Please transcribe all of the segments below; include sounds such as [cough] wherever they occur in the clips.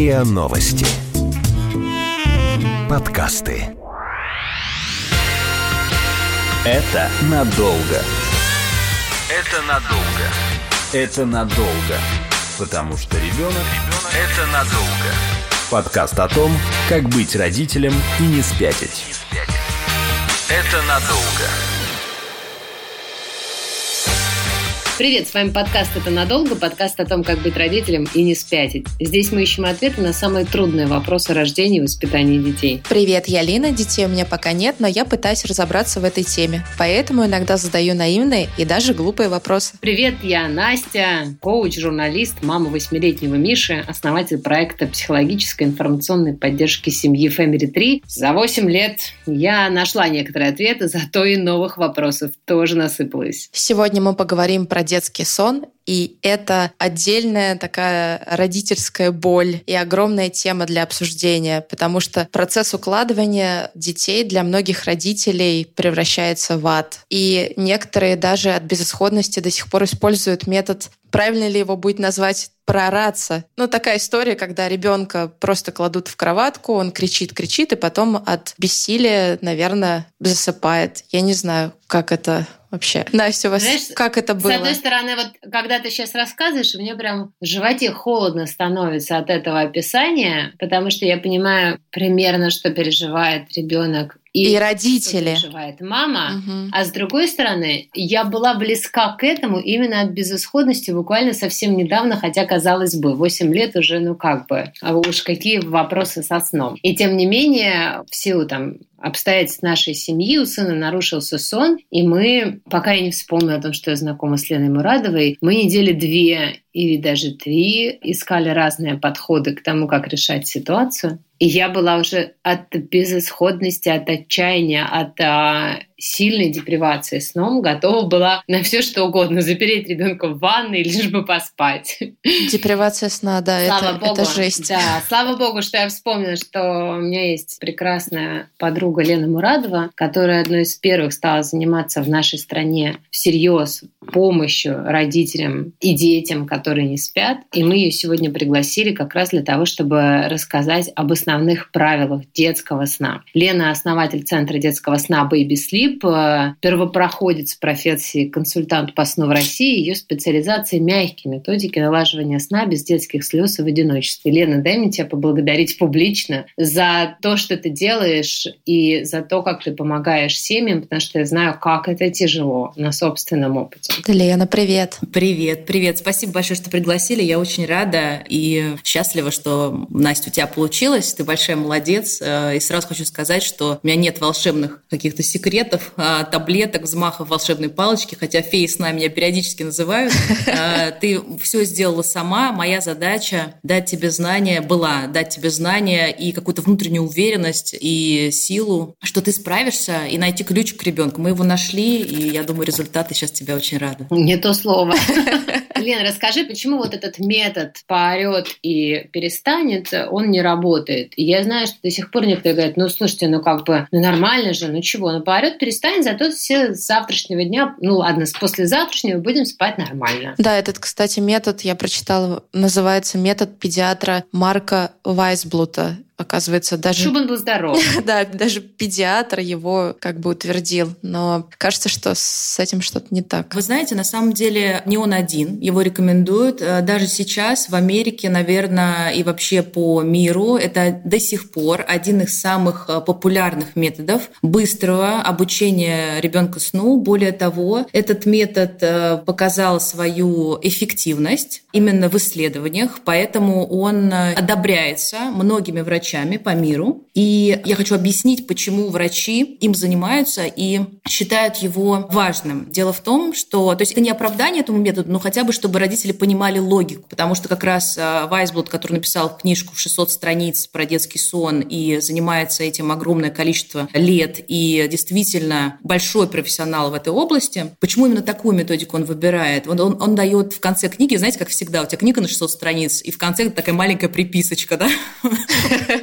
РИА Новости. Подкасты. Это надолго. Это надолго. Это надолго. Потому что ребенок – это надолго. Подкаст о том, как быть родителем и не спятить. Это надолго. Привет, с вами подкаст «Это надолго», подкаст о том, как быть родителем и не спятить. Здесь мы ищем ответы на самые трудные вопросы рождения и воспитания детей. Привет, я Лина, детей у меня пока нет, но я пытаюсь разобраться в этой теме, поэтому иногда задаю наивные и даже глупые вопросы. Привет, я Настя, коуч, журналист, мама восьмилетнего Миши, основатель проекта психологической информационной поддержки семьи Family 3. За 8 лет я нашла некоторые ответы, зато и новых вопросов тоже насыпалось. Сегодня мы поговорим про детский сон, и это отдельная такая родительская боль и огромная тема для обсуждения, потому что процесс укладывания детей для многих родителей превращается в ад. И некоторые даже от безысходности до сих пор используют метод правильно ли его будет назвать проораться. Ну, такая история, когда ребенка просто кладут в кроватку, он кричит, кричит, и потом от бессилия, наверное, засыпает. Я не знаю, как это вообще. Настя, у вас Знаешь, как это было? С одной стороны, вот когда ты сейчас рассказываешь, мне прям в животе холодно становится от этого описания, потому что я понимаю примерно, что переживает ребенок и, и родители. Переживает мама. Угу. А с другой стороны, я была близка к этому именно от безысходности буквально совсем недавно, хотя, казалось бы, 8 лет уже, ну как бы, а уж какие вопросы со сном. И тем не менее, в силу там обстоятельств нашей семьи у сына нарушился сон, и мы, пока я не вспомнила о том, что я знакома с Леной Мурадовой, мы недели две или даже три искали разные подходы к тому, как решать ситуацию. И я была уже от безысходности, от отчаяния, от а, сильной депривации сном готова была на все что угодно, запереть ребенка в ванной, лишь бы поспать. Депривация сна, да, слава это, Богу, это жесть. Да, слава Богу, что я вспомнила, что у меня есть прекрасная подруга Лена Мурадова, которая одной из первых стала заниматься в нашей стране всерьез помощью родителям и детям, которые не спят. И мы ее сегодня пригласили как раз для того, чтобы рассказать об основных правилах детского сна. Лена – основатель Центра детского сна Baby Sleep, э, первопроходец профессии консультант по сну в России. Ее специализация – мягкие методики налаживания сна без детских слез и в одиночестве. Лена, дай мне тебя поблагодарить публично за то, что ты делаешь и за то, как ты помогаешь семьям, потому что я знаю, как это тяжело на собственном опыте. Лена, привет. Привет, привет. Спасибо большое, что пригласили. Я очень рада и счастлива, что, Настя, у тебя получилось. Ты большая молодец. Э, и сразу хочу сказать, что у меня нет волшебных каких-то секретов, а, таблеток, взмахов волшебной палочки, хотя феи сна меня периодически называют. Э, [laughs] ты все сделала сама. Моя задача дать тебе знания, была дать тебе знания и какую-то внутреннюю уверенность и силу, что ты справишься и найти ключ к ребенку. Мы его нашли, и я думаю, результаты сейчас тебя очень рады. Не то слово. [laughs] Лена, расскажи, почему вот этот метод поорет и перестанет, он не работает? И я знаю, что до сих пор некоторые говорят, ну, слушайте, ну, как бы, ну, нормально же, ну, чего, ну, поорет, перестанет, зато все с завтрашнего дня, ну, ладно, с послезавтрашнего будем спать нормально. Да, этот, кстати, метод, я прочитала, называется метод педиатра Марка Вайсблута оказывается, даже... Чтобы он был здоров. [laughs] да, даже педиатр его как бы утвердил. Но кажется, что с этим что-то не так. Вы знаете, на самом деле не он один. Его рекомендуют. Э, даже сейчас в Америке, наверное, и вообще по миру это до сих пор один из самых э, популярных методов быстрого обучения ребенка сну. Более того, этот метод э, показал свою эффективность именно в исследованиях, поэтому он одобряется многими врачами врачами по миру. И я хочу объяснить, почему врачи им занимаются и считают его важным. Дело в том, что то есть это не оправдание этому методу, но хотя бы, чтобы родители понимали логику. Потому что как раз а, Вайсблуд, который написал книжку в 600 страниц про детский сон и занимается этим огромное количество лет и действительно большой профессионал в этой области, почему именно такую методику он выбирает? Он, он, он дает в конце книги, знаете, как всегда, у тебя книга на 600 страниц, и в конце такая маленькая приписочка, да?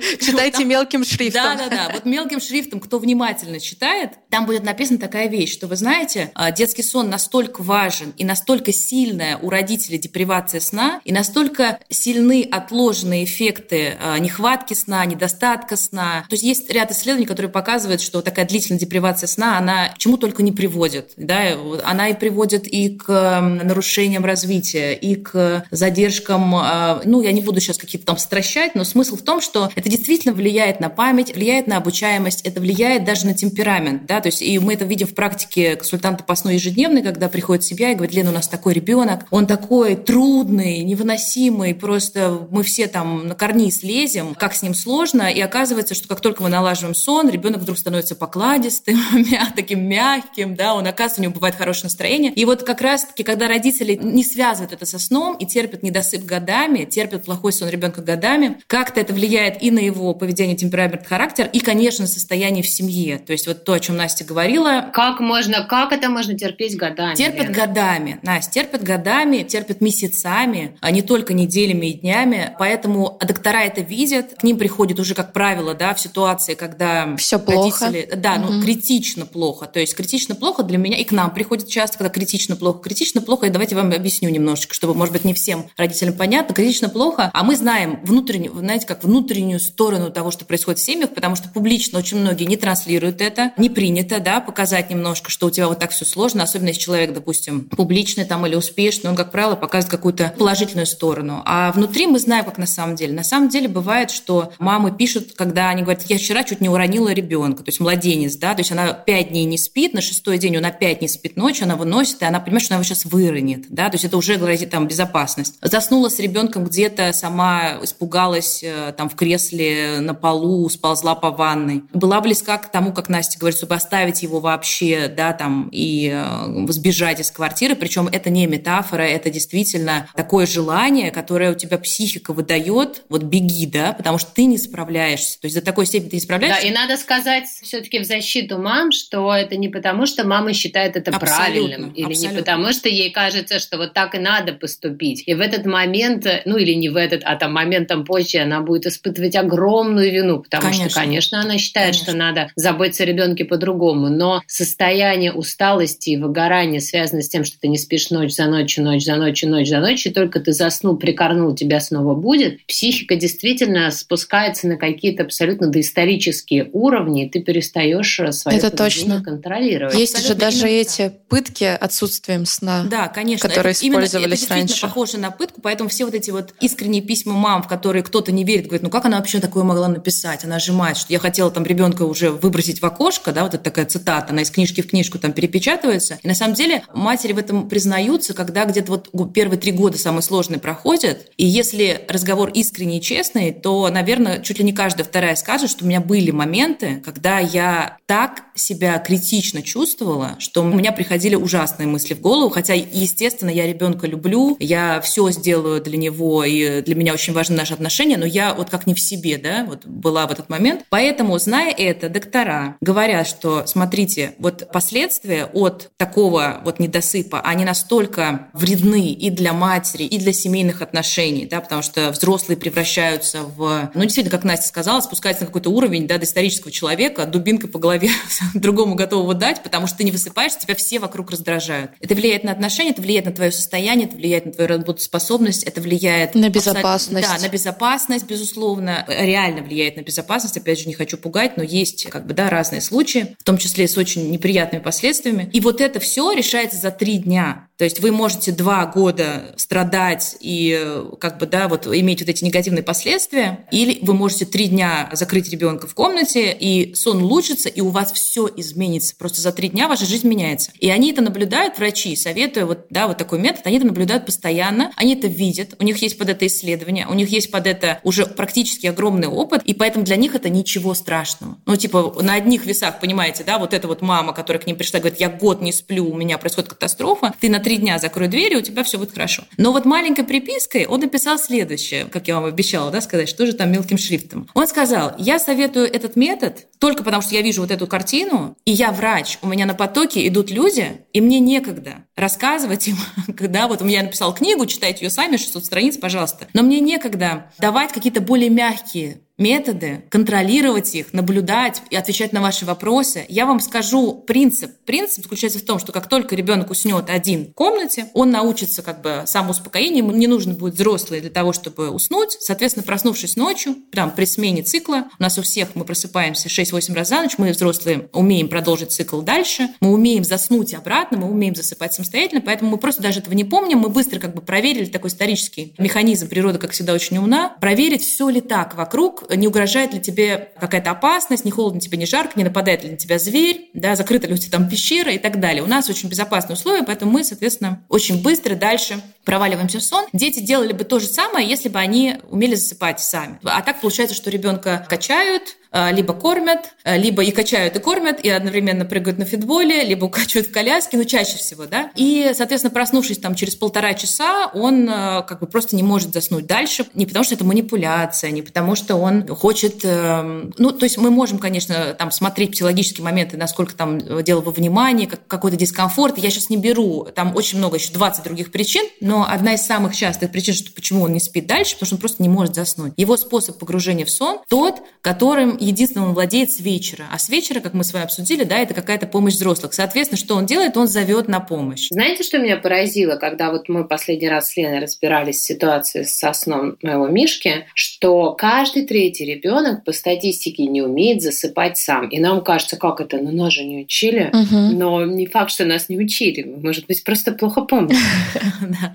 [laughs] Читайте, мелким шрифтом. Да-да-да, вот мелким шрифтом, кто внимательно читает, там будет написана такая вещь, что, вы знаете, а, детский сон настолько важен и настолько сильная у родителей депривация сна, и настолько сильны отложенные эффекты а, нехватки сна, недостатка сна. То есть есть ряд исследований, которые показывают, что такая длительная депривация сна, она к чему только не приводит. Да? Она и приводит и к нарушениям развития, и к задержкам, а, ну, я не буду сейчас какие-то там стращать, но смысл в том, что это действительно влияет на память, влияет на обучаемость, это влияет даже на темперамент, да, то есть и мы это видим в практике консультанта по сну ежедневной, когда приходит себя и говорит, Лена, у нас такой ребенок, он такой трудный, невыносимый, просто мы все там на корни слезем, как с ним сложно, и оказывается, что как только мы налаживаем сон, ребенок вдруг становится покладистым, [laughs] таким мягким, да, он оказывается, у него бывает хорошее настроение. И вот как раз-таки, когда родители не связывают это со сном и терпят недосып годами, терпят плохой сон ребенка годами, как-то это влияет и на его поведение, темперамент, характер, и, конечно, состояние в семье. То есть вот то, о чем Настя говорила. Как можно, как это можно терпеть годами? Терпят Лена? годами, Настя, терпят годами, терпят месяцами, а не только неделями и днями. Поэтому доктора это видят, к ним приходят уже, как правило, да, в ситуации, когда все плохо. Да, угу. ну критично плохо. То есть критично плохо для меня и к нам приходит часто, когда критично плохо. Критично плохо, и давайте вам объясню немножечко, чтобы, может быть, не всем родителям понятно. Критично плохо, а мы знаем внутреннюю, знаете, как внутреннюю сторону того, что происходит в семьях, потому что публично очень многие не транслируют это, не принято, да, показать немножко, что у тебя вот так все сложно, особенно если человек, допустим, публичный там или успешный, он, как правило, показывает какую-то положительную сторону. А внутри мы знаем, как на самом деле. На самом деле бывает, что мамы пишут, когда они говорят, я вчера чуть не уронила ребенка, то есть младенец, да, то есть она пять дней не спит, на шестой день он опять не спит ночью, она выносит, и она понимает, что она его сейчас выронит, да, то есть это уже грозит там безопасность. Заснула с ребенком где-то, сама испугалась э, там в кресле на полу, сползла по ванной. Была близка к тому, как Настя говорит, чтобы оставить его вообще, да, там, и э, сбежать из квартиры, причем это не метафора, это действительно такое желание, которое у тебя психика выдает, вот беги, да, потому что ты не справляешься, то есть до такой степени ты не справляешься. Да, и надо сказать все-таки в защиту мам, что это не потому, что мама считает это абсолютно, правильным, или абсолютно. не потому, что ей кажется, что вот так и надо поступить. И в этот момент, ну или не в этот, а там моментом позже она будет испытывать огромную вину, потому конечно. что, конечно, она считает, конечно. что надо заботиться о ребенке по-другому, но состояние усталости и выгорания связано с тем, что ты не спишь ночь за ночью, ночь за ночью, ночь за ночью, и только ты заснул, прикорнул, тебя снова будет. Психика действительно спускается на какие-то абсолютно доисторические уровни, и ты перестаешь свое Это точно. контролировать. Есть абсолютно же даже эти пытки отсутствием сна, да, конечно, которые это, использовались именно, это раньше. похоже на пытку, поэтому все вот эти вот искренние письма мам, в которые кто-то не верит, говорит, ну как она вообще такое могла написать? Она сжимает, что я хотела там ребенка уже выбросить в окошко, да, вот это такая цитата, она из книжки в книжку там перепечатывается. И на самом деле матери в этом признаются, когда где-то вот первые три года самые сложные проходят, и если разговор искренний и честный, то, наверное, чуть ли не каждая вторая скажет, что у меня были моменты, когда я так себя критично чувствовала, что у меня приходили ужасные мысли в голову, хотя, естественно, я ребенка люблю, я все сделаю для него, и для меня очень важны наши отношения, но я вот как не в себе, да, вот была в этот момент. Поэтому, зная это, доктора говорят, что, смотрите, вот последствия от такого вот недосыпа, они настолько вредны и для матери, и для семейных отношений, да, потому что взрослые превращаются в, ну, действительно, как Настя сказала, спускаются на какой-то уровень, да, до исторического человека, дубинкой по голове [laughs] другому готового дать, потому что ты не высыпаешься, тебя все вокруг раздражают. Это влияет на отношения, это влияет на твое состояние, это влияет на твою работоспособность, это влияет... На безопасность. Да, на безопасность, безусловно. Реально влияет на безопасность. Опять же, не хочу пугать, но есть как бы, да, разные случаи, в том числе с очень неприятными последствиями. И вот это все решается за три дня. То есть вы можете два года страдать и как бы, да, вот иметь вот эти негативные последствия, или вы можете три дня закрыть ребенка в комнате, и сон улучшится, и у вас все изменится. Просто за три дня ваша жизнь меняется. И они это наблюдают, врачи, советуя вот, да, вот такой метод, они это наблюдают постоянно, они это видят, у них есть под это исследование, у них есть под это уже практически огромный опыт, и поэтому для них это ничего страшного. Ну, типа, на одних весах, понимаете, да, вот эта вот мама, которая к ним пришла, говорит, я год не сплю, у меня происходит катастрофа, ты на три дня закрой двери, у тебя все будет хорошо. Но вот маленькой припиской он написал следующее, как я вам обещала, да, сказать, что же там мелким шрифтом. Он сказал, я советую этот метод только потому, что я вижу вот эту картину, и я врач, у меня на потоке идут люди, и мне некогда рассказывать им, [laughs] когда вот меня написал книгу, читайте ее сами, 600 страниц, пожалуйста. Но мне некогда давать какие-то более мягкие que методы, контролировать их, наблюдать и отвечать на ваши вопросы. Я вам скажу принцип. Принцип заключается в том, что как только ребенок уснет один в комнате, он научится как бы самоуспокоению, ему не нужно будет взрослый для того, чтобы уснуть. Соответственно, проснувшись ночью, прям при смене цикла, у нас у всех мы просыпаемся 6-8 раз за ночь, мы взрослые умеем продолжить цикл дальше, мы умеем заснуть обратно, мы умеем засыпать самостоятельно, поэтому мы просто даже этого не помним, мы быстро как бы проверили такой исторический механизм, природа, как всегда, очень умна, проверить, все ли так вокруг, не угрожает ли тебе какая-то опасность, не холодно тебе, не жарко, не нападает ли на тебя зверь, да, закрыта ли у тебя там пещера и так далее. У нас очень безопасные условия, поэтому мы, соответственно, очень быстро дальше проваливаемся в сон. Дети делали бы то же самое, если бы они умели засыпать сами. А так получается, что ребенка качают, либо кормят, а, либо и качают, и кормят, и одновременно прыгают на фитболе, либо укачивают в коляске, ну, чаще всего, да. И, соответственно, проснувшись там через полтора часа, он а, как бы просто не может заснуть дальше, не потому что это манипуляция, не потому что он хочет... Эм, ну, то есть мы можем, конечно, там смотреть психологические моменты, насколько там дело во внимании, как, какой-то дискомфорт. Я сейчас не беру, там очень много, еще 20 других причин, но одна из самых частых причин, что почему он не спит дальше, потому что он просто не может заснуть. Его способ погружения в сон тот, которым единственным он владеет с вечера. А с вечера, как мы с вами обсудили, да, это какая-то помощь взрослых. Соответственно, что он делает? Он зовет на помощь. Знаете, что меня поразило, когда вот мы последний раз с Леной разбирались в ситуации со сном моего Мишки, что каждый третий ребенок по статистике не умеет засыпать сам. И нам кажется, как это? Ну, нас же не учили. Угу. Но не факт, что нас не учили. Может быть, просто плохо помним. [laughs]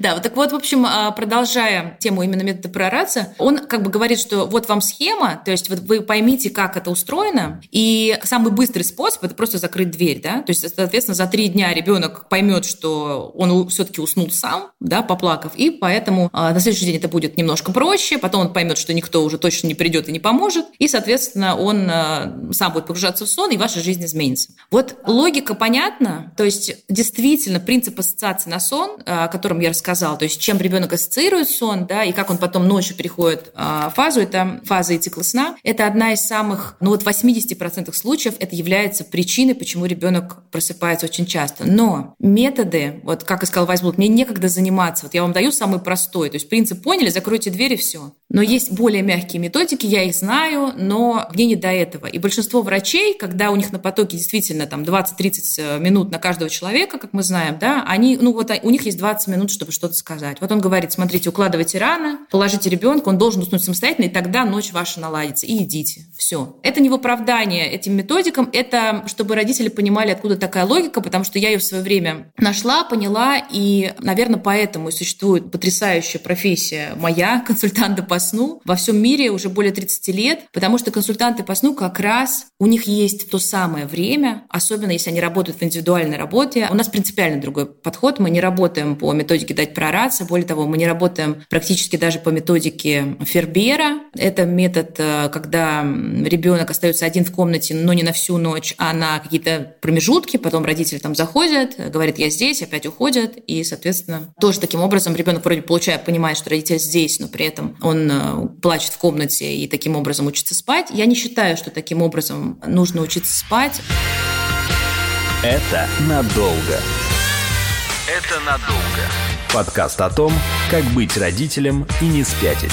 Да, вот так вот, в общем, а, продолжая тему именно метода прораться, он как бы говорит, что вот вам схема, то есть вот вы поймите, как это устроено. И самый быстрый способ – это просто закрыть дверь, да, то есть, соответственно, за три дня ребенок поймет, что он все-таки уснул сам, да, поплакав, и поэтому а, на следующий день это будет немножко проще, потом он поймет, что никто уже точно не придет и не поможет, и, соответственно, он а, сам будет погружаться в сон, и ваша жизнь изменится. Вот логика понятна, то есть действительно принцип ассоциации на сон, а, о котором я рассказала, то есть чем ребенок ассоциирует сон, да, и как он потом ночью переходит фазу, это фаза и цикл сна, это одна из самых самых, ну вот в 80% случаев это является причиной, почему ребенок просыпается очень часто. Но методы, вот как и сказал Вайсбулт, мне некогда заниматься. Вот я вам даю самый простой. То есть принцип поняли, закройте двери, все. Но есть более мягкие методики, я их знаю, но мне не до этого. И большинство врачей, когда у них на потоке действительно там 20-30 э, минут на каждого человека, как мы знаем, да, они, ну вот у них есть 20 минут, чтобы что-то сказать. Вот он говорит, смотрите, укладывайте рано, положите ребенка, он должен уснуть самостоятельно, и тогда ночь ваша наладится, и идите. Все. Это не в оправдание этим методикам, это чтобы родители понимали, откуда такая логика, потому что я ее в свое время нашла, поняла, и, наверное, поэтому и существует потрясающая профессия моя, [laughs] консультанта по сну, во всем мире уже более 30 лет, потому что консультанты по сну как раз у них есть то самое время, особенно если они работают в индивидуальной работе. У нас принципиально другой подход, мы не работаем по методике дать прораться, более того, мы не работаем практически даже по методике Фербера. Это метод, э, когда ребенок остается один в комнате, но не на всю ночь, а на какие-то промежутки, потом родители там заходят, говорят, я здесь, опять уходят, и, соответственно, тоже таким образом ребенок вроде получает, понимает, что родитель здесь, но при этом он э, плачет в комнате и таким образом учится спать. Я не считаю, что таким образом нужно учиться спать. Это надолго. Это надолго. Подкаст о том, как быть родителем и не спятить.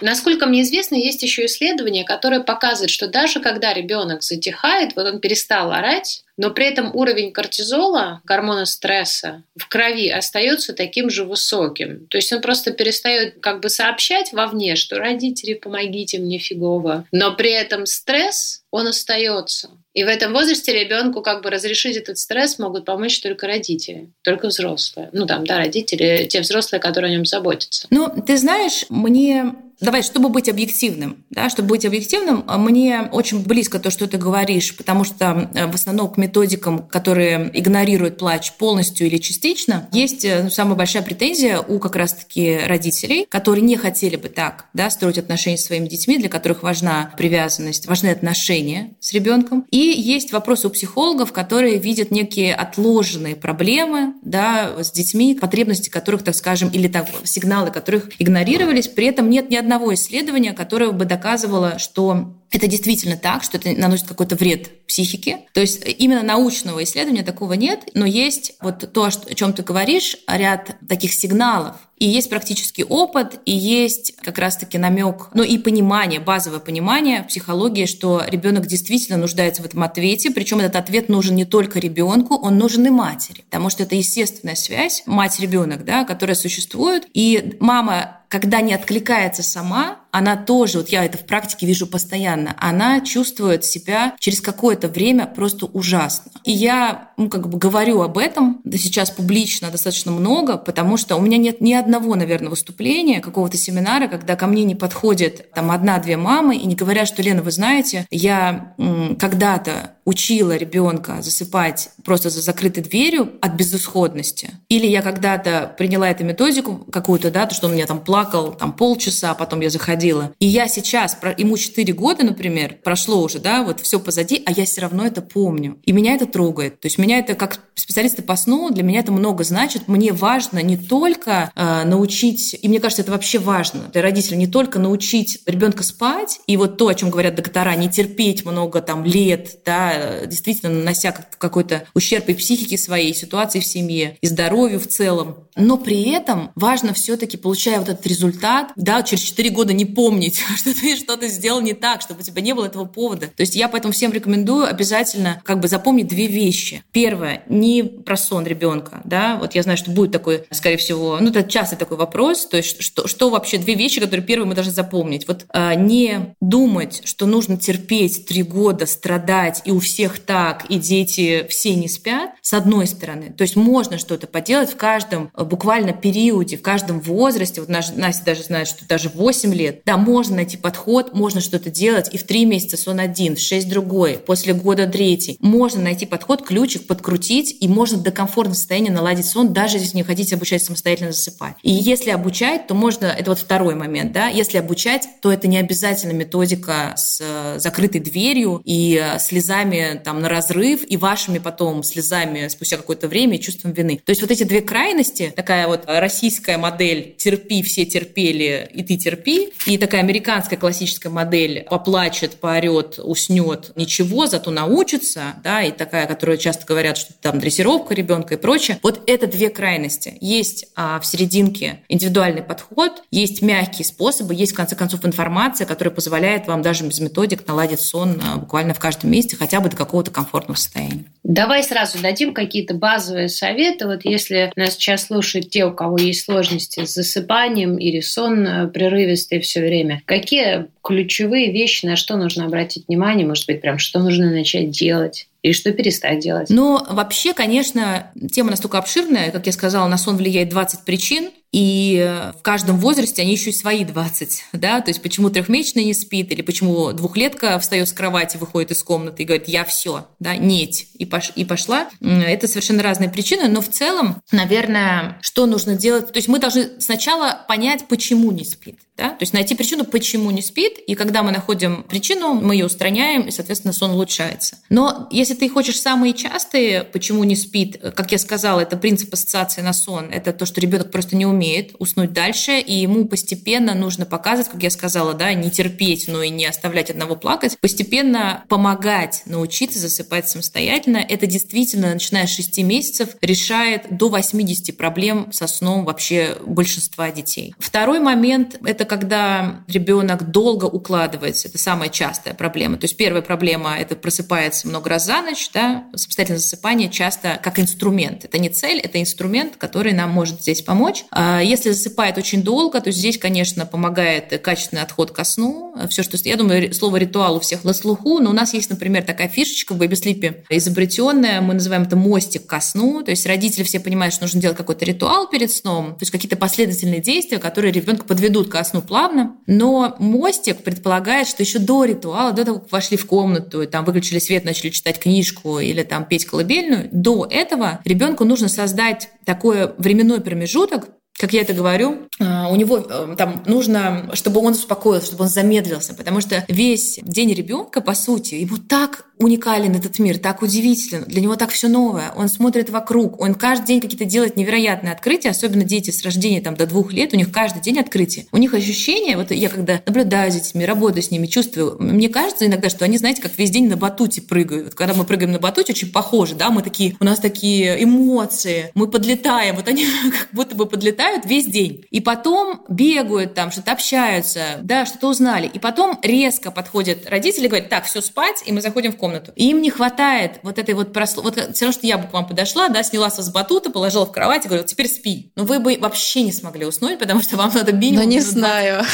Насколько мне известно, есть еще исследование, которое показывает, что даже когда ребенок затихает, вот он перестал орать, но при этом уровень кортизола, гормона стресса, в крови остается таким же высоким. То есть он просто перестает как бы сообщать вовне, что родители, помогите мне фигово. Но при этом стресс, он остается. И в этом возрасте ребенку как бы разрешить этот стресс могут помочь только родители, только взрослые. Ну там, да, родители, те взрослые, которые о нем заботятся. Ну, ты знаешь, мне Давай, чтобы быть объективным, да, чтобы быть объективным, мне очень близко то, что ты говоришь, потому что э, в основном к методикам, которые игнорируют плач полностью или частично, есть э, ну, самая большая претензия у как раз-таки родителей, которые не хотели бы так да, строить отношения с своими детьми, для которых важна привязанность, важны отношения с ребенком. И есть вопросы у психологов, которые видят некие отложенные проблемы да, с детьми, потребности которых, так скажем, или так, сигналы которых игнорировались, при этом нет ни одного исследования, которое бы доказывало, что это действительно так, что это наносит какой-то вред психике. То есть именно научного исследования такого нет, но есть вот то, о чем ты говоришь, ряд таких сигналов, И есть практический опыт, и есть как раз-таки намек, ну и понимание, базовое понимание в психологии, что ребенок действительно нуждается в этом ответе, причем этот ответ нужен не только ребенку, он нужен и матери, потому что это естественная связь мать-ребенок, да, которая существует, и мама когда не откликается сама, она тоже, вот я это в практике вижу постоянно, она чувствует себя через какое-то время просто ужасно. И я, ну, как бы говорю об этом да сейчас публично достаточно много, потому что у меня нет ни одного, наверное, выступления, какого-то семинара, когда ко мне не подходит там одна-две мамы и не говорят, что, Лена, вы знаете, я когда-то учила ребенка засыпать просто за закрытой дверью от безысходности. Или я когда-то приняла эту методику какую-то, да, то, что он меня там плакал там полчаса, а потом я заходила. И я сейчас, ему 4 года, например, прошло уже, да, вот все позади, а я все равно это помню. И меня это трогает. То есть меня это, как специалиста по сну, для меня это много значит. Мне важно не только э, научить, и мне кажется, это вообще важно для родителей, не только научить ребенка спать, и вот то, о чем говорят доктора, не терпеть много там лет, да, Э, действительно нанося какой-то ущерб и психике своей, ситуации в семье, и здоровью в целом. Но при этом важно все-таки, получая вот этот результат, да, через 4 года не помнить, [laughs] что ты что-то сделал не так, чтобы у тебя не было этого повода. То есть я поэтому всем рекомендую обязательно как бы запомнить две вещи. Первое, не про сон ребенка, да, вот я знаю, что будет такой, скорее всего, ну это частый такой вопрос, то есть что, что вообще две вещи, которые первые мы должны запомнить. Вот а, не думать, что нужно терпеть три года, страдать и у всех так, и дети все не спят, с одной стороны. То есть можно что-то поделать в каждом э, буквально периоде, в каждом возрасте. Вот Настя даже знает, что даже 8 лет. Да, можно найти подход, можно что-то делать, и в 3 месяца сон один, в 6 другой, после года третий. Можно найти подход, ключик подкрутить, и можно до комфортного состояния наладить сон, даже если не хотите обучать самостоятельно засыпать. И если обучать, то можно, это вот второй момент, да, если обучать, то это не обязательно методика с э, закрытой дверью и э, слезами слезами там на разрыв и вашими потом слезами спустя какое-то время и чувством вины. То есть вот эти две крайности, такая вот российская модель «терпи, все терпели, и ты терпи», и такая американская классическая модель «поплачет, поорет, уснет, ничего, зато научится», да, и такая, которую часто говорят, что там дрессировка ребенка и прочее. Вот это две крайности. Есть а, в серединке индивидуальный подход, есть мягкие способы, есть, в конце концов, информация, которая позволяет вам даже без методик наладить сон а, буквально в каждом месте, хотя бы бы до какого-то комфортного состояния. Давай сразу дадим какие-то базовые советы. Вот если нас сейчас слушают те, у кого есть сложности с засыпанием или сон э, прерывистый все время, какие ключевые вещи, на что нужно обратить внимание, может быть, прям что нужно начать делать? И что перестать делать? Ну, вообще, конечно, тема настолько обширная, как я сказала, на сон влияет 20 причин, и в каждом возрасте они еще и свои 20, [laughs] да, то есть почему трехмесячный не спит, или почему двухлетка встает с кровати, выходит из комнаты и говорит, я все, да, нет, и, пош и пошла. Это совершенно разные причины, но в целом, наверное, что нужно делать, то есть мы должны сначала понять, почему не спит, да, то есть найти причину, почему не спит, и когда мы находим причину, мы ее устраняем, и, соответственно, сон улучшается. Но если ты хочешь самые частые, почему не спит, как я сказала, это принцип ассоциации на сон, это то, что ребенок просто не умеет умеет уснуть дальше, и ему постепенно нужно показывать, как я сказала, да, не терпеть, но и не оставлять одного плакать, постепенно помогать научиться засыпать самостоятельно. Это действительно, начиная с 6 месяцев, решает до 80 проблем со сном вообще большинства детей. Второй момент – это когда ребенок долго укладывается. Это самая частая проблема. То есть первая проблема – это просыпается много раз за ночь, да, самостоятельное засыпание часто как инструмент. Это не цель, это инструмент, который нам может здесь помочь. А если засыпает очень долго, то здесь, конечно, помогает качественный отход ко сну. Все, что я думаю, слово ритуал у всех на слуху, но у нас есть, например, такая фишечка в бэби изобретенная, мы называем это мостик ко сну. То есть родители все понимают, что нужно делать какой-то ритуал перед сном, то есть какие-то последовательные действия, которые ребенка подведут ко сну плавно. Но мостик предполагает, что еще до ритуала, до того, как вошли в комнату, там выключили свет, начали читать книжку или там петь колыбельную, до этого ребенку нужно создать такой временной промежуток, как я это говорю, а, у него э, там нужно, чтобы он успокоился, чтобы он замедлился, потому что весь день ребенка, по сути, ему так уникален этот мир, так удивителен, для него так все новое, он смотрит вокруг, он каждый день какие-то делает невероятные открытия, особенно дети с рождения там до двух лет, у них каждый день открытие. У них ощущение, вот я когда наблюдаю за детьми, работаю с ними, чувствую, мне кажется иногда, что они, знаете, как весь день на батуте прыгают. Вот когда мы прыгаем на батуте, очень похоже, да, мы такие, у нас такие эмоции, мы подлетаем, вот они [laughs] как будто бы подлетают весь день. И потом бегают там, что-то общаются, да, что-то узнали. И потом резко подходят родители говорят, так, все спать, и мы заходим в комнату. И им не хватает вот этой вот просло... Вот все равно, что я бы к вам подошла, да, сняла с батута, положила в кровать и говорила, теперь спи. Но вы бы вообще не смогли уснуть, потому что вам надо минимум... Ну, не знаю.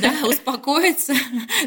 Да, успокоиться.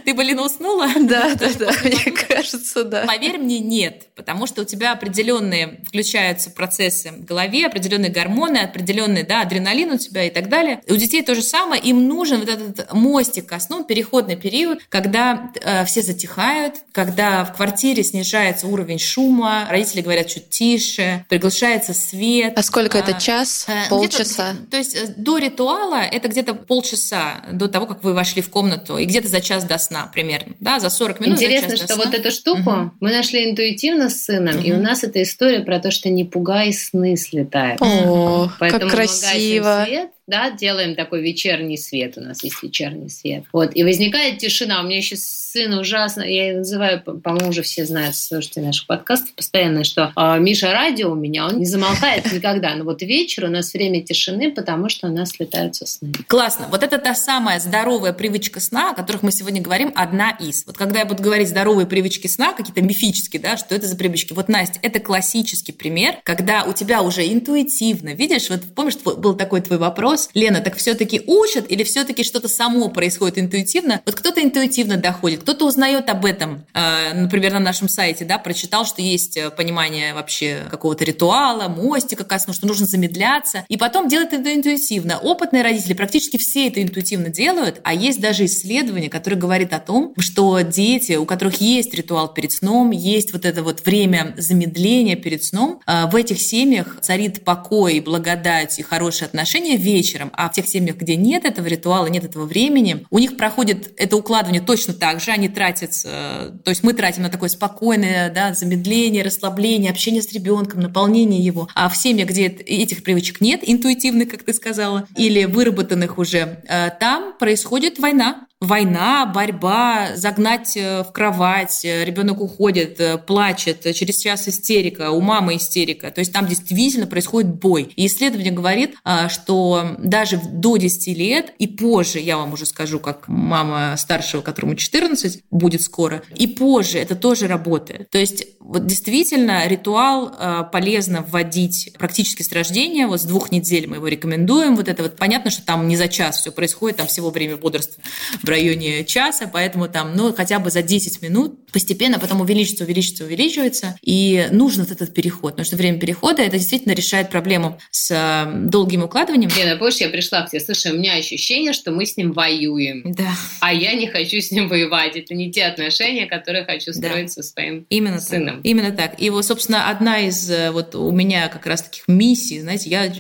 Ты, блин, уснула? Да, да, да, мне кажется, да. Поверь мне, нет, потому что у тебя определенные включаются процессы в голове, определенные гормоны, определенный, да, адреналин у тебя и так далее. У детей то же самое, им нужен вот этот мостик ко сну, переходный период, когда э, все затихают, когда в квартире квартире снижается уровень шума, родители говорят чуть тише, приглашается свет. А сколько а, это, час, а, полчаса? То есть э, до ритуала это где-то полчаса до того, как вы вошли в комнату, и где-то за час до сна примерно, да, за 40 минут Интересно, что вот эту штуку угу. мы нашли интуитивно с сыном, угу. и у нас эта история про то, что не пугай, сны слетают. О, Поэтому как красиво. Свет, да, делаем такой вечерний свет, у нас есть вечерний свет. Вот, и возникает тишина. У меня еще сын ужасно, я ее называю, по-моему, уже все знают, слушайте наших подкастов постоянно, что э, Миша радио у меня, он не замолкает никогда. Но вот вечер у нас время тишины, потому что у нас слетаются сны. Классно. Вот это та самая здоровая привычка сна, о которых мы сегодня говорим, одна из. Вот когда я буду говорить здоровые привычки сна, какие-то мифические, да, что это за привычки. Вот, Настя, это классический пример, когда у тебя уже интуитивно, видишь, вот помнишь, был такой твой вопрос, вопрос, Лена, так все-таки учат или все-таки что-то само происходит интуитивно? Вот кто-то интуитивно доходит, кто-то узнает об этом, э, например, на нашем сайте, да, прочитал, что есть э, понимание вообще какого-то ритуала, мостика ко сну, что нужно замедляться, и потом делает это интуитивно. Опытные родители практически все это интуитивно делают, а есть даже исследование, которое говорит о том, что дети, у которых есть ритуал перед сном, есть вот это вот время замедления перед сном, э, в этих семьях царит покой, благодать и хорошие отношения вечером, вечером, а в тех семьях, где нет этого ритуала, нет этого времени, у них проходит это укладывание точно так же, они тратят, э, то есть мы тратим на такое спокойное да, замедление, расслабление, общение с ребенком, наполнение его. А в семьях, где этих привычек нет, интуитивных, как ты сказала, или выработанных уже, э, там происходит война война, борьба, загнать э, в кровать, э, ребенок уходит, э, плачет, через час истерика, у мамы истерика. То есть там действительно происходит бой. И исследование говорит, а, что даже до 10 лет и позже, я вам уже скажу, как мама старшего, которому 14 будет скоро, и позже это тоже работает. То есть вот действительно ритуал полезно вводить практически с рождения, вот с двух недель мы его рекомендуем. Вот это вот понятно, что там не за час все происходит, там всего время бодрства в районе часа, поэтому там, ну, хотя бы за 10 минут постепенно потом увеличится, увеличится, увеличивается, и нужен вот этот переход, потому что время перехода это действительно решает проблему с э, долгим укладыванием. Лена, помнишь, я пришла к тебе, слушай, у меня ощущение, что мы с ним воюем, да. а я не хочу с ним воевать, это не те отношения, которые хочу строить да. со своим Именно сыном. Так. Именно так. И вот, собственно, одна из э, вот у меня как раз таких миссий, знаете, я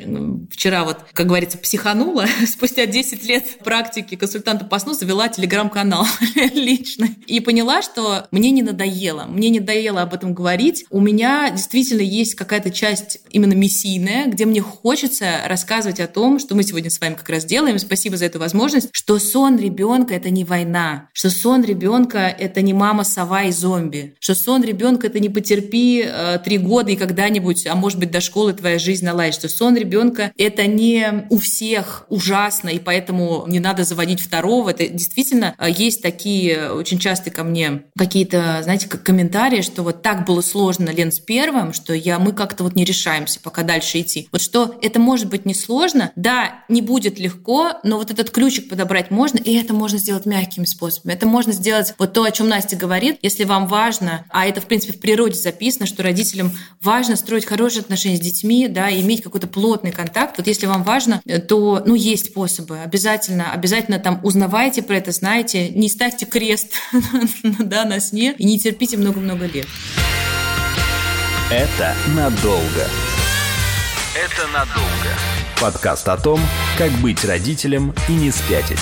вчера вот, как говорится, психанула, [laughs] спустя 10 лет практики консультанта по сну завела телеграм-канал [laughs] лично и поняла, что мне не надоело. Мне не надоело об этом говорить. У меня действительно есть какая-то часть именно миссийная, где мне хочется рассказывать о том, что мы сегодня с вами как раз делаем. Спасибо за эту возможность, что сон ребенка это не война, что сон ребенка это не мама сова и зомби, что сон ребенка это не потерпи э, три года и когда-нибудь, а может быть до школы твоя жизнь наладит, что сон ребенка это не у всех ужасно и поэтому не надо заводить второго. Это действительно э, есть такие очень часто ко мне какие-то, знаете, как комментарии, что вот так было сложно, Лен, с первым, что я, мы как-то вот не решаемся пока дальше идти. Вот что это может быть несложно, да, не будет легко, но вот этот ключик подобрать можно, и это можно сделать мягкими способами. Это можно сделать вот то, о чем Настя говорит, если вам важно, а это, в принципе, в природе записано, что родителям важно строить хорошие отношения с детьми, да, иметь какой-то плотный контакт. Вот если вам важно, э, то, ну, есть способы. Обязательно, обязательно там узнавайте про это, знаете, не ставьте крест [laughs] да, на сне и не терпите много-много лет. Это надолго. Это надолго. Подкаст о том, как быть родителем и не спятить.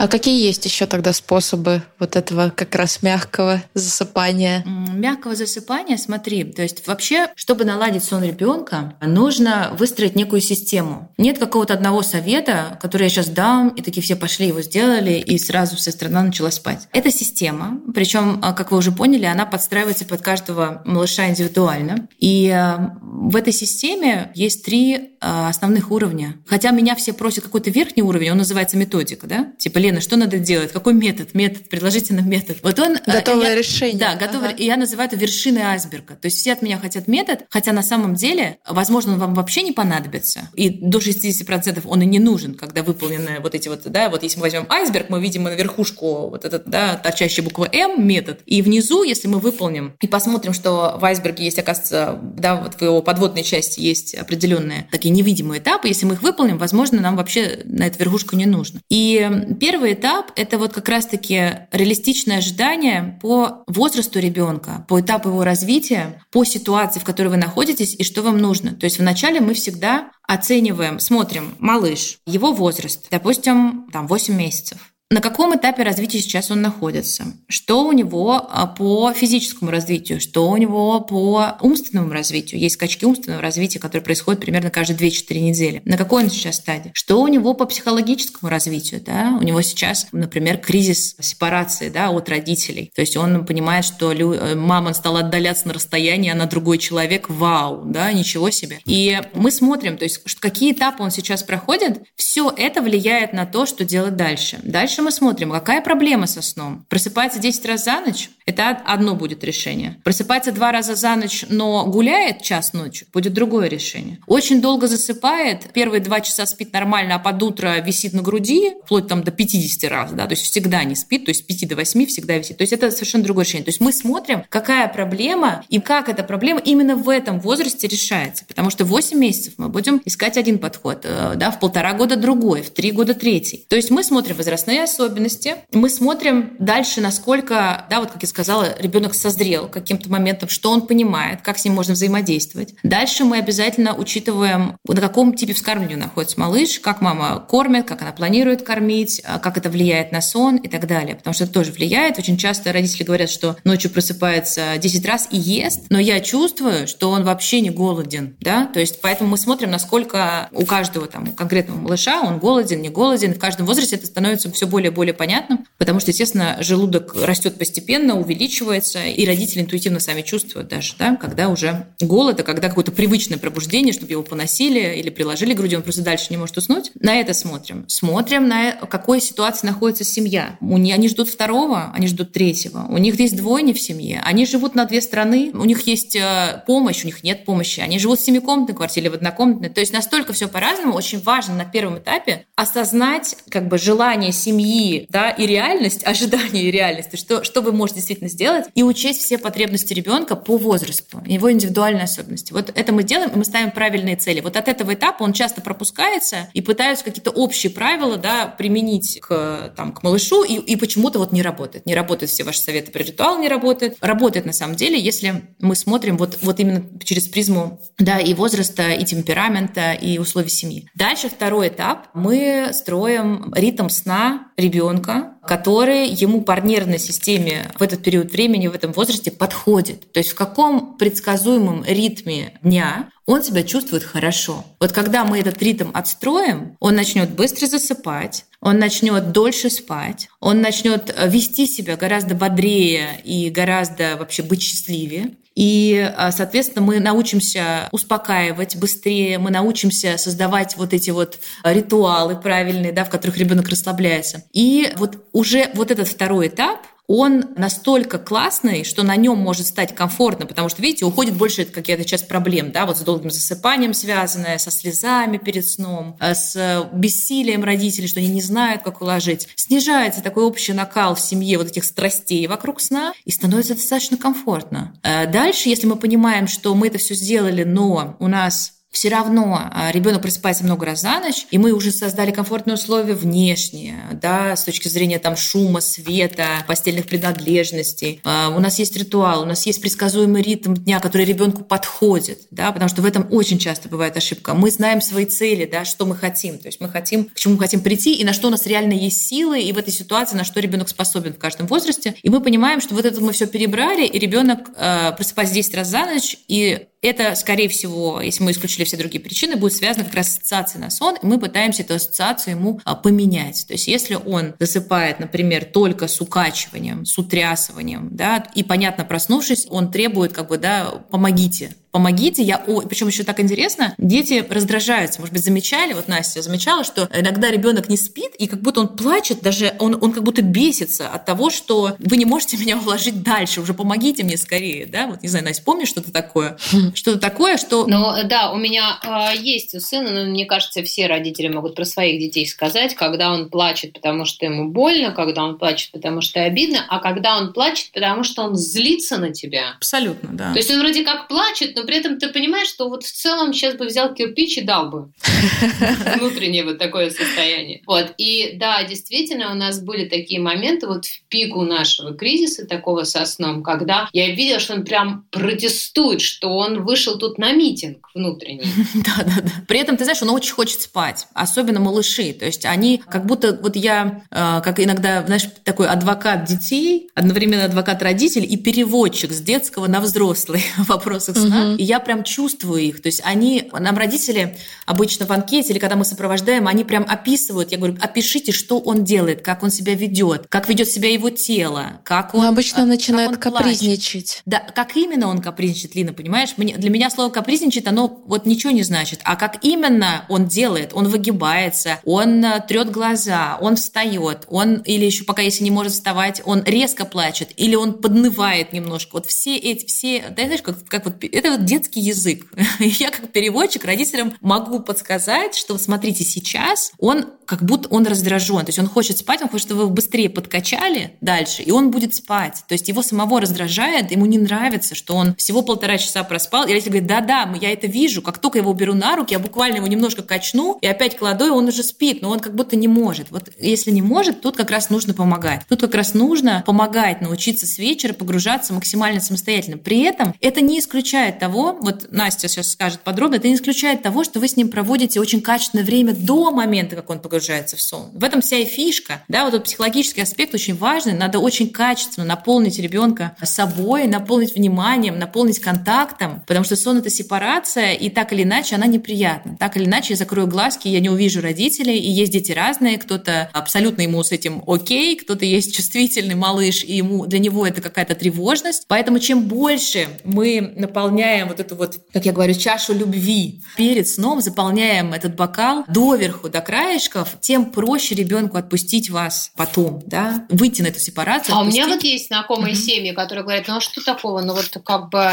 А какие есть еще тогда способы вот этого как раз мягкого засыпания? Мягкого засыпания, смотри, то есть вообще, чтобы наладить сон ребенка, нужно выстроить некую систему. Нет какого-то одного совета, который я сейчас дам, и такие все пошли его сделали, и сразу вся страна начала спать. Это система, причем, а, как вы уже поняли, она подстраивается под каждого малыша индивидуально. И а, в этой системе есть три основных уровня. Хотя меня все просят какой-то верхний уровень, он называется методика, да? Типа, Лена, что надо делать? Какой метод? Метод, предложите нам метод. Вот он... Э, готовое я, решение. Да, готовое. Ага. И я называю это вершиной айсберга. То есть все от меня хотят метод, хотя на самом деле, возможно, он вам вообще не понадобится. И до 60% он и не нужен, когда выполнены вот эти вот, да, вот если мы возьмем айсберг, мы видим на верхушку вот этот, да, торчащая буква М, метод. И внизу, если мы выполним и посмотрим, что в айсберге есть, оказывается, да, вот в его подводной части есть определенные такие невидимые этапы, если мы их выполним, возможно, нам вообще на эту верхушку не нужно. И первый этап – это вот как раз-таки реалистичное ожидание по возрасту ребенка, по этапу его развития, по ситуации, в которой вы находитесь и что вам нужно. То есть вначале мы всегда оцениваем, смотрим, малыш, его возраст, допустим, там 8 месяцев на каком этапе развития сейчас он находится, что у него а, по физическому развитию, что у него по умственному развитию. Есть скачки умственного развития, которые происходят примерно каждые 2-4 недели. На какой он сейчас стадии? Что у него по психологическому развитию? Да? У него сейчас, например, кризис сепарации да, от родителей. То есть он понимает, что э, мама стала отдаляться на расстоянии, она другой человек. Вау, да, ничего себе. И мы смотрим, то есть какие этапы он сейчас проходит, все это влияет на то, что делать дальше. Дальше Дальше мы смотрим, какая проблема со сном. Просыпается 10 раз за ночь? Это одно будет решение. Просыпается два раза за ночь, но гуляет час ночи? Будет другое решение. Очень долго засыпает, первые два часа спит нормально, а под утро висит на груди, вплоть там до 50 раз, да, то есть всегда не спит, то есть с 5 до 8 всегда висит. То есть это совершенно другое решение. То есть мы смотрим, какая проблема и как эта проблема именно в этом возрасте решается. Потому что в 8 месяцев мы будем искать один подход, э, да, в полтора года другой, в три года третий. То есть мы смотрим возрастные особенности. Мы смотрим дальше, насколько, да, вот как я сказала, ребенок созрел каким-то моментом, что он понимает, как с ним можно взаимодействовать. Дальше мы обязательно учитываем, на каком типе вскармливания находится малыш, как мама кормит, как она планирует кормить, а как это влияет на сон и так далее. Потому что это тоже влияет. Очень часто родители говорят, что ночью просыпается 10 раз и ест, но я чувствую, что он вообще не голоден. Да? То есть поэтому мы смотрим, насколько у каждого там, конкретного малыша он голоден, не голоден. В каждом возрасте это становится все более более-более понятным, потому что, естественно, желудок растет постепенно, увеличивается, и родители интуитивно сами чувствуют даже, да, когда уже голод, а когда какое-то привычное пробуждение, чтобы его поносили или приложили к груди, он просто дальше не может уснуть. На это смотрим. Смотрим, на какой ситуации находится семья. Они ждут второго, они ждут третьего. У них есть двойни в семье. Они живут на две страны, у них есть э, помощь, у них нет помощи. Они живут в семикомнатной квартире, в однокомнатной. То есть настолько все по-разному. Очень важно на первом этапе осознать как бы желание семьи семьи, да, и реальность, [laughs] ожидания и реальности, что, что вы можете действительно сделать, и учесть все потребности ребенка по возрасту, его индивидуальные особенности. Вот это мы делаем, и мы ставим правильные цели. Вот от этого этапа он часто пропускается, и пытаются какие-то общие правила, да, применить к, там, к малышу, и, и почему-то вот не работает. Не работают все ваши советы про ритуал, не работает. Работает на самом деле, если мы смотрим вот, вот именно через призму, да, и возраста, и темперамента, и условий семьи. Дальше второй этап. Мы строим ритм сна ребенка, который ему по нервной системе в этот период времени, в этом возрасте подходит. То есть в каком предсказуемом ритме дня он себя чувствует хорошо. Вот когда мы этот ритм отстроим, он начнет быстро засыпать, он начнет дольше спать, он начнет вести себя гораздо бодрее и гораздо вообще быть счастливее. И, а, соответственно, мы научимся успокаивать быстрее, мы научимся создавать вот эти вот ритуалы правильные, да, в которых ребенок расслабляется. И вот уже вот этот второй этап, он настолько классный, что на нем может стать комфортно, потому что, видите, уходит больше какая-то часть проблем, да, вот с долгим засыпанием связанная, со слезами перед сном, э, с бессилием родителей, что они не знают, как уложить. Снижается такой общий накал в семье вот этих страстей вокруг сна, и становится достаточно комфортно. Э, дальше, если мы понимаем, что мы это все сделали, но у нас все равно а, ребенок просыпается много раз за ночь, и мы уже создали комфортные условия внешние, да, с точки зрения там шума, света, постельных принадлежностей. А, у нас есть ритуал, у нас есть предсказуемый ритм дня, который ребенку подходит, да, потому что в этом очень часто бывает ошибка. Мы знаем свои цели, да, что мы хотим, то есть мы хотим, к чему мы хотим прийти, и на что у нас реально есть силы, и в этой ситуации на что ребенок способен в каждом возрасте. И мы понимаем, что вот это мы все перебрали, и ребенок э, просыпается 10 раз за ночь, и это, скорее всего, если мы исключили все другие причины, будет связано как раз с ассоциацией на сон, и мы пытаемся эту ассоциацию ему а, поменять. То есть если он засыпает, например, только с укачиванием, с утрясыванием, да, и, понятно, проснувшись, он требует, как бы, да, помогите, помогите, я... О... Причем еще так интересно, дети раздражаются. Может быть, замечали, вот Настя замечала, что иногда ребенок не спит, и как будто он плачет, даже он, он как будто бесится от того, что вы не можете меня уложить дальше, уже помогите мне скорее, да? Вот, не знаю, Настя, помнишь что-то такое? Что-то такое, что... Ну, да, у меня э, есть у сына, но мне кажется, все родители могут про своих детей сказать, когда он плачет, потому что ему больно, когда он плачет, потому что обидно, а когда он плачет, потому что он злится на тебя. Абсолютно, да. То есть он вроде как плачет, но при этом ты понимаешь, что вот в целом сейчас бы взял кирпич и дал бы. [laughs] Внутреннее вот такое состояние. Вот. И да, действительно, у нас были такие моменты вот в пику нашего кризиса, такого со сном, когда я видела, что он прям протестует, что он вышел тут на митинг внутренний. Да, да, да. При этом, ты знаешь, он очень хочет спать, особенно малыши. То есть они как будто, вот я, э, как иногда, знаешь, такой адвокат детей, одновременно адвокат родителей и переводчик с детского на взрослый [laughs] в вопросах сна. И я прям чувствую их. То есть они, нам родители обычно в анкете или когда мы сопровождаем, они прям описывают. Я говорю, опишите, что он делает, как он себя ведет, как ведет себя его тело, как он... Но обычно он начинает капризничать. Плачет. Да, как именно он капризничает, Лина, понимаешь? Мне, для меня слово капризничает, оно вот ничего не значит. А как именно он делает? Он выгибается, он э, трет глаза, он встает, он, или еще пока если не может вставать, он резко плачет, или он поднывает немножко. Вот все эти, все, да, знаешь, как, как вот, это вот детский язык. [laughs] Я как переводчик родителям могу подсказать, что смотрите, сейчас он как будто он раздражен. То есть он хочет спать, он хочет, чтобы вы быстрее подкачали дальше, и он будет спать. То есть его самого раздражает, ему не нравится, что он всего полтора часа проспал. И родитель говорит, да-да, я это вижу. Как только я его беру на руки, я буквально его немножко качну, и опять кладу, и он уже спит, но он как будто не может. Вот если не может, тут как раз нужно помогать. Тут как раз нужно помогать, научиться с вечера погружаться максимально самостоятельно. При этом это не исключает того, вот Настя сейчас скажет подробно, это не исключает того, что вы с ним проводите очень качественное время до момента, как он погружается в сон. В этом вся и фишка. Да, вот этот психологический аспект очень важный. Надо очень качественно наполнить ребенка собой, наполнить вниманием, наполнить контактом, потому что сон — это сепарация, и так или иначе она неприятна. Так или иначе я закрою глазки, я не увижу родителей, и есть дети разные, кто-то абсолютно ему с этим окей, кто-то есть чувствительный малыш, и ему для него это какая-то тревожность. Поэтому чем больше мы наполняем вот эту вот, как я говорю, чашу любви перед сном, заполняем этот бокал доверху, до краешков, тем проще ребенку отпустить вас потом, да, выйти на эту сепарацию. А отпустить. у меня вот есть знакомые mm-hmm. семьи, которые говорят, ну а что такого, ну вот как бы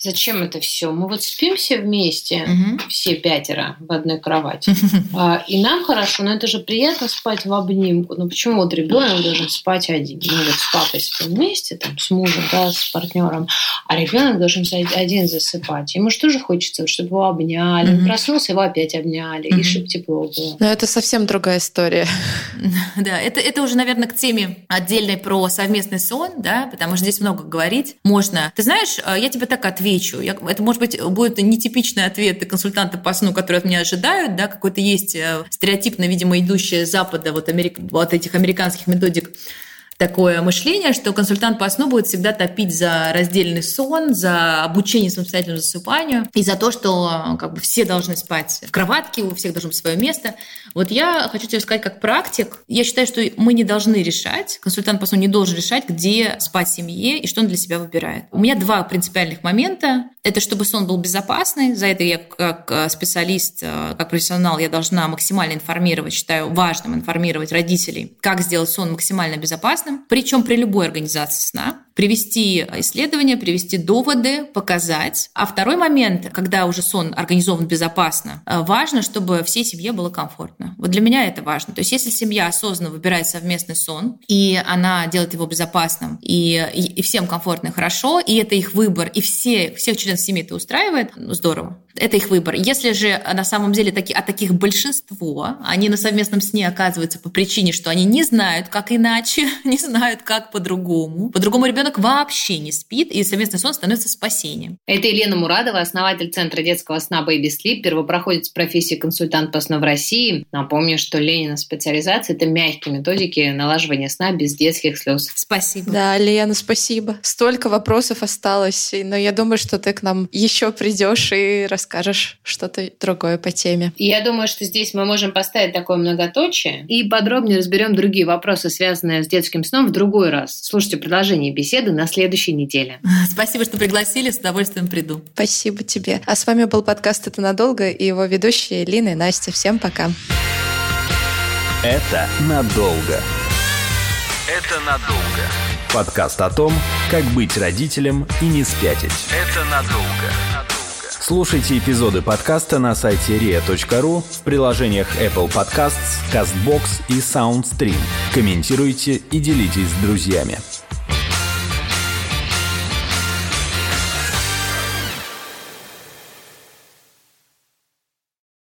Зачем это все? Мы вот спим все вместе, угу. все пятеро в одной кровати. [laughs] А, и нам хорошо, но это же приятно спать в обнимку. Ну почему вот ребенок должен спать один? Мы вот с папой спим вместе, там, с мужем, да, с партнером, а ребенок должен один засыпать. Ему же тоже хочется, чтобы его обняли. Угу. Он проснулся, его опять обняли, угу. и чтобы тепло было. Но это совсем другая история. [laughs] Да, это, это уже, наверное, к теме отдельной про совместный сон, да, потому что здесь много говорить можно. Ты знаешь, э, я тебе так отвечу отвечу. Я, это, может быть, будет нетипичный ответ консультанта по сну, который от меня ожидают, да, какой-то есть э, стереотипно, видимо, идущее с Запада вот, америк... вот этих американских методик такое мышление, что консультант по сну будет всегда топить за раздельный сон, за обучение самостоятельному засыпанию и за то, что как бы все должны спать в кроватке, у всех должно быть свое место. Вот я хочу тебе сказать как практик, я считаю, что мы не должны решать, консультант по сну не должен решать, где спать семье и что он для себя выбирает. У меня два принципиальных момента. Это чтобы сон был безопасный, за это я как э, специалист, э, как профессионал, я должна максимально информировать, считаю важным информировать родителей, как сделать сон максимально безопасным, причем при любой организации сна. Привести исследования, привести доводы, показать. А второй момент, когда уже сон организован безопасно, э, важно, чтобы всей семье было комфортно. Вот для меня это важно. То есть если семья осознанно выбирает совместный сон, и она делает его безопасным, и, и, и всем комфортно и хорошо, и это их выбор, и все, всех членов семьи это устраивает, ну, здорово. Это их выбор. Если же на самом деле таки, а таких большинство, они на совместном сне оказываются по причине, что они не знают, как иначе, [laughs] не знают, как по-другому. По-другому ребенок вообще не спит, и совместный сон становится спасением. Это Елена Мурадова, основатель Центра детского сна Baby Sleep, первопроходец профессии консультант по сну в России. Напомню, что Ленина специализация – это мягкие методики налаживания сна без детских слез. Спасибо. Да, Лена, спасибо. Столько вопросов осталось, но я думаю, что ты к нам еще придешь и расскажешь что-то другое по теме. Я думаю, что здесь мы можем поставить такое многоточие и подробнее разберем другие вопросы, связанные с детским сном, в другой раз. Слушайте продолжение беседы на следующей неделе. [laughs] Спасибо, что пригласили, с удовольствием приду. Спасибо тебе. А с вами был подкаст «Это надолго» и его ведущие Лина и Настя. Всем пока. Это надолго. Это надолго. Подкаст о том, как быть родителем и не спятить. Это надолго. Слушайте эпизоды подкаста на сайте ria.ru в приложениях Apple Podcasts, CastBox и SoundStream. Комментируйте и делитесь с друзьями.